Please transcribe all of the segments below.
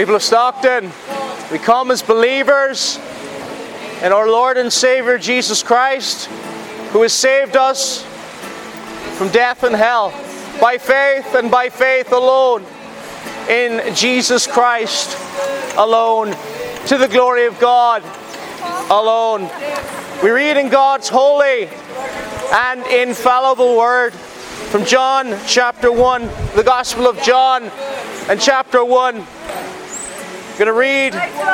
People of Stockton, we come as believers in our Lord and Savior Jesus Christ, who has saved us from death and hell by faith and by faith alone in Jesus Christ alone, to the glory of God alone. We read in God's holy and infallible word from John chapter 1, the Gospel of John and chapter 1. Going to read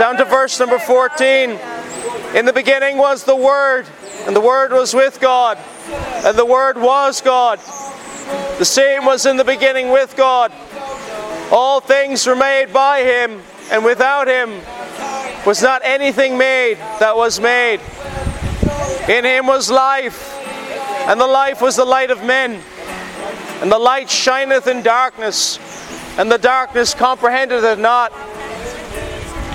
down to verse number 14. In the beginning was the Word, and the Word was with God, and the Word was God. The same was in the beginning with God. All things were made by Him, and without Him was not anything made that was made. In Him was life, and the life was the light of men. And the light shineth in darkness, and the darkness comprehended it not.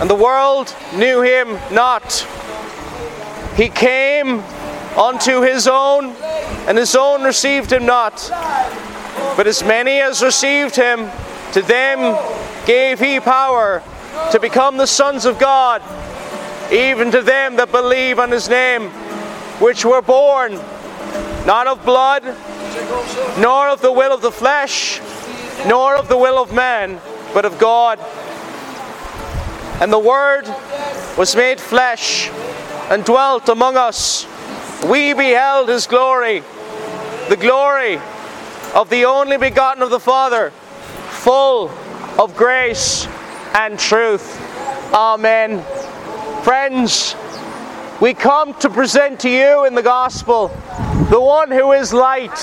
and the world knew him not. He came unto his own, and his own received him not. But as many as received him, to them gave he power to become the sons of God, even to them that believe on his name, which were born not of blood, nor of the will of the flesh, nor of the will of man, but of God. And the Word was made flesh and dwelt among us. We beheld his glory, the glory of the only begotten of the Father, full of grace and truth. Amen. Friends, we come to present to you in the gospel the one who is light.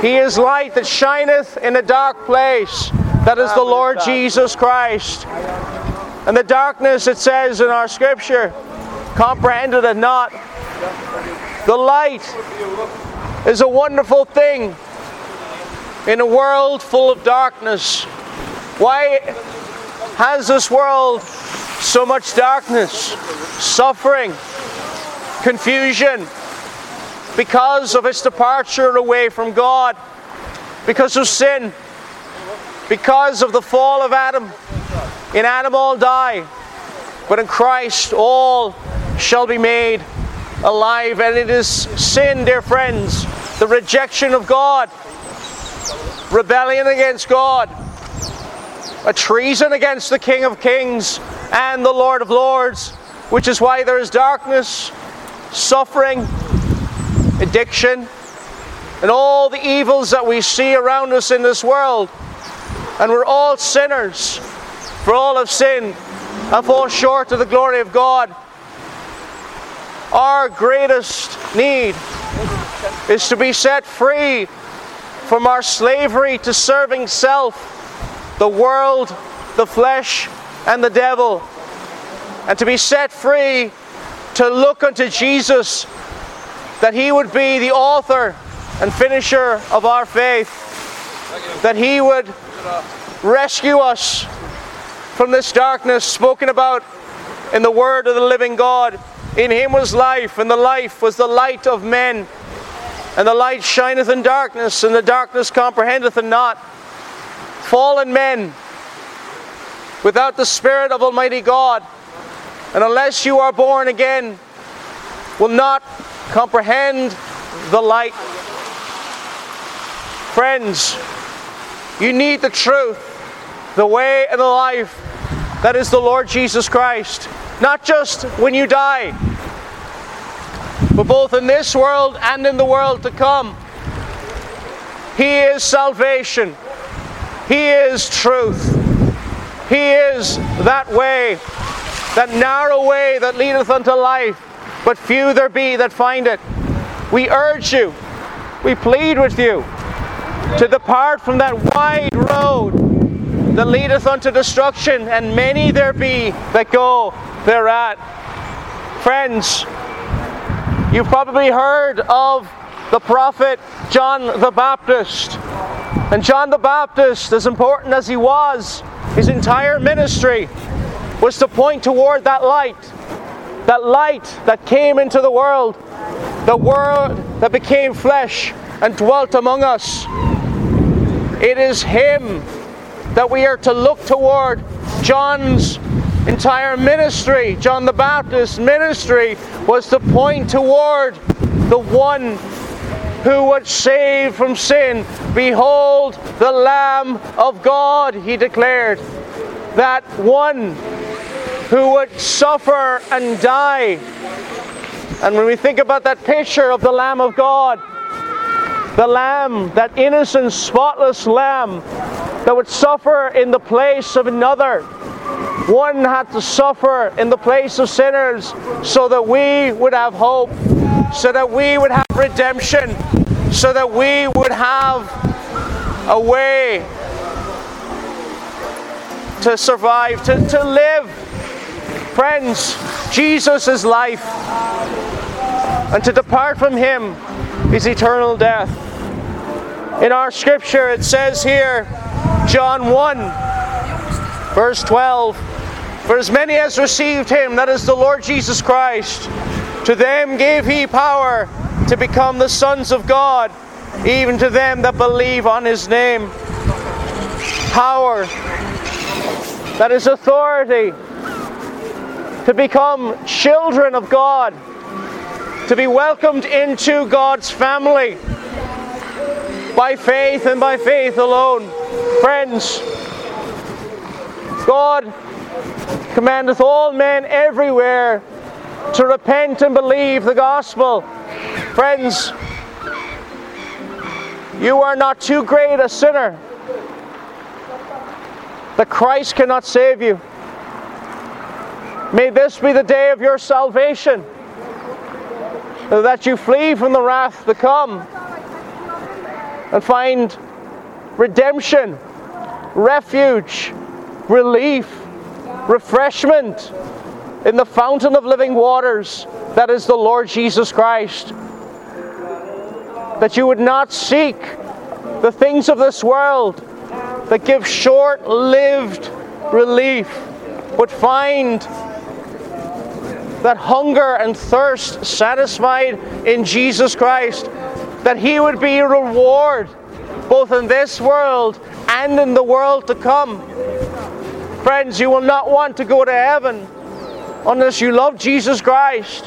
He is light that shineth in a dark place. That is the Lord Jesus Christ. And the darkness, it says in our scripture, comprehended it not. The light is a wonderful thing in a world full of darkness. Why has this world so much darkness, suffering, confusion? Because of its departure away from God, because of sin, because of the fall of Adam. In Adam all die, but in Christ all shall be made alive. And it is sin, dear friends, the rejection of God, rebellion against God, a treason against the King of Kings and the Lord of Lords, which is why there is darkness, suffering, addiction, and all the evils that we see around us in this world. And we're all sinners, for all have sinned and fall short of the glory of God. Our greatest need is to be set free from our slavery to serving self, the world, the flesh, and the devil, and to be set free to look unto Jesus, that He would be the author and finisher of our faith, that He would rescue us from this darkness spoken about in the Word of the living God. In him was life, and the life was the light of men. And the light shineth in darkness, and the darkness comprehendeth it not. Fallen men, without the Spirit of Almighty God, and unless you are born again, will not comprehend the light. Friends, you need the truth, the way, and the life that is the Lord Jesus Christ. Not just when you die, but both in this world and in the world to come. He is salvation. He is truth. He is that way, that narrow way that leadeth unto life, but few there be that find it. We urge you, we plead with you to depart from that wide road that leadeth unto destruction, and many there be that go thereat. Friends, you've probably heard of the prophet John the Baptist. And John the Baptist, as important as he was, his entire ministry was to point toward that light. That light that came into the world, the world that became flesh and dwelt among us. It is him that we are to look toward. John's entire ministry, John the Baptist's ministry, was to point toward the one who would save from sin. Behold, the Lamb of God, he declared. That one who would suffer and die. And when we think about that picture of the Lamb of God, the Lamb, that innocent, spotless Lamb that would suffer in the place of another. One had to suffer in the place of sinners so that we would have hope, so that we would have redemption, so that we would have a way to survive, to, to live. Friends, Jesus is life, and to depart from Him is eternal death. In our scripture, it says here, John 1, verse 12 For as many as received Him, that is the Lord Jesus Christ, to them gave He power to become the sons of God, even to them that believe on His name. Power, that is authority to become children of God, to be welcomed into God's family by faith and by faith alone. Friends, God commandeth all men everywhere to repent and believe the gospel. Friends, you are not too great a sinner that Christ cannot save you. May this be the day of your salvation, that you flee from the wrath to come and find redemption, refuge, relief, refreshment in the fountain of living waters that is the Lord Jesus Christ. That you would not seek the things of this world that give short lived relief, but find that hunger and thirst satisfied in Jesus Christ, that He would be a reward both in this world and in the world to come. Friends, you will not want to go to heaven unless you love Jesus Christ.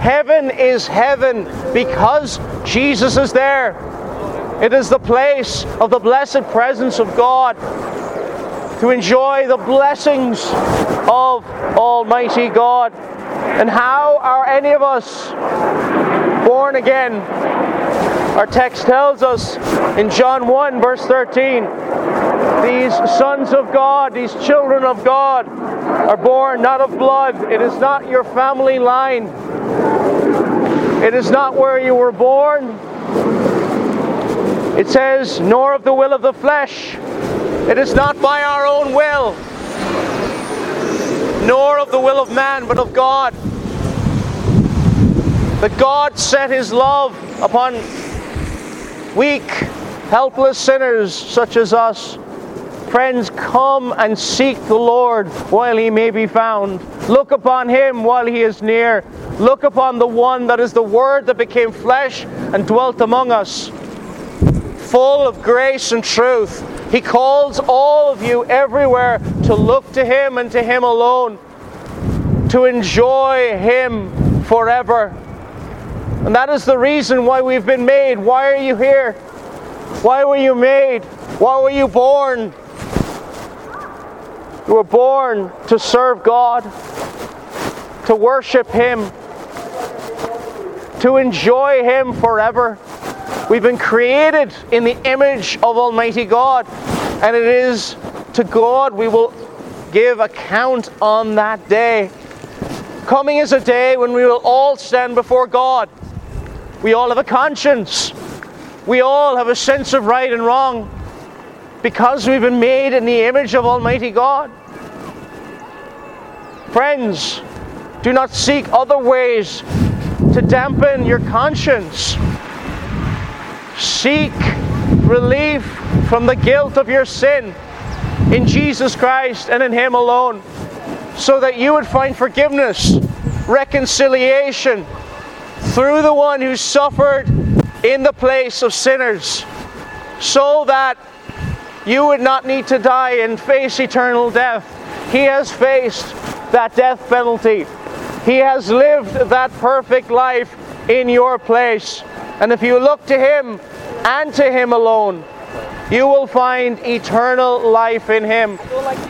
Heaven is heaven because Jesus is there. It is the place of the blessed presence of God to enjoy the blessings of Almighty God. And how are any of us born again? Our text tells us in John 1, verse 13 these sons of God, these children of God, are born not of blood. It is not your family line, it is not where you were born. It says, nor of the will of the flesh. It is not by our own will, nor of the will of man, but of God. That God set his love upon weak, helpless sinners such as us. Friends, come and seek the Lord while he may be found. Look upon him while he is near. Look upon the one that is the Word that became flesh and dwelt among us, full of grace and truth. He calls all of you everywhere to look to him and to him alone, to enjoy him forever. And that is the reason why we've been made. Why are you here? Why were you made? Why were you born? You were born to serve God, to worship Him, to enjoy Him forever. We've been created in the image of Almighty God, and it is to God we will give account on that day. Coming is a day when we will all stand before God. We all have a conscience. We all have a sense of right and wrong because we've been made in the image of Almighty God. Friends, do not seek other ways to dampen your conscience. Seek relief from the guilt of your sin in Jesus Christ and in Him alone, so that you would find forgiveness, reconciliation through the one who suffered in the place of sinners, so that you would not need to die and face eternal death. He has faced that death penalty. He has lived that perfect life in your place. And if you look to Him and to Him alone, you will find eternal life in Him.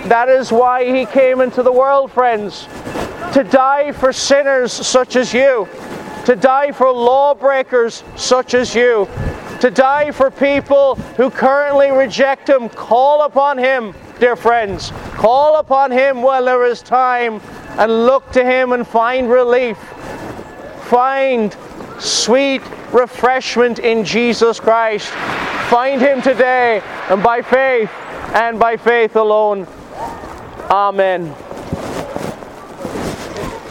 That is why He came into the world, friends, to die for sinners such as you, to die for lawbreakers such as you, to die for people who currently reject Him. Call upon Him, dear friends. Call upon Him while there is time and look to Him and find relief. Find sweet refreshment in Jesus Christ. Find Him today and by faith and by faith alone. Amen.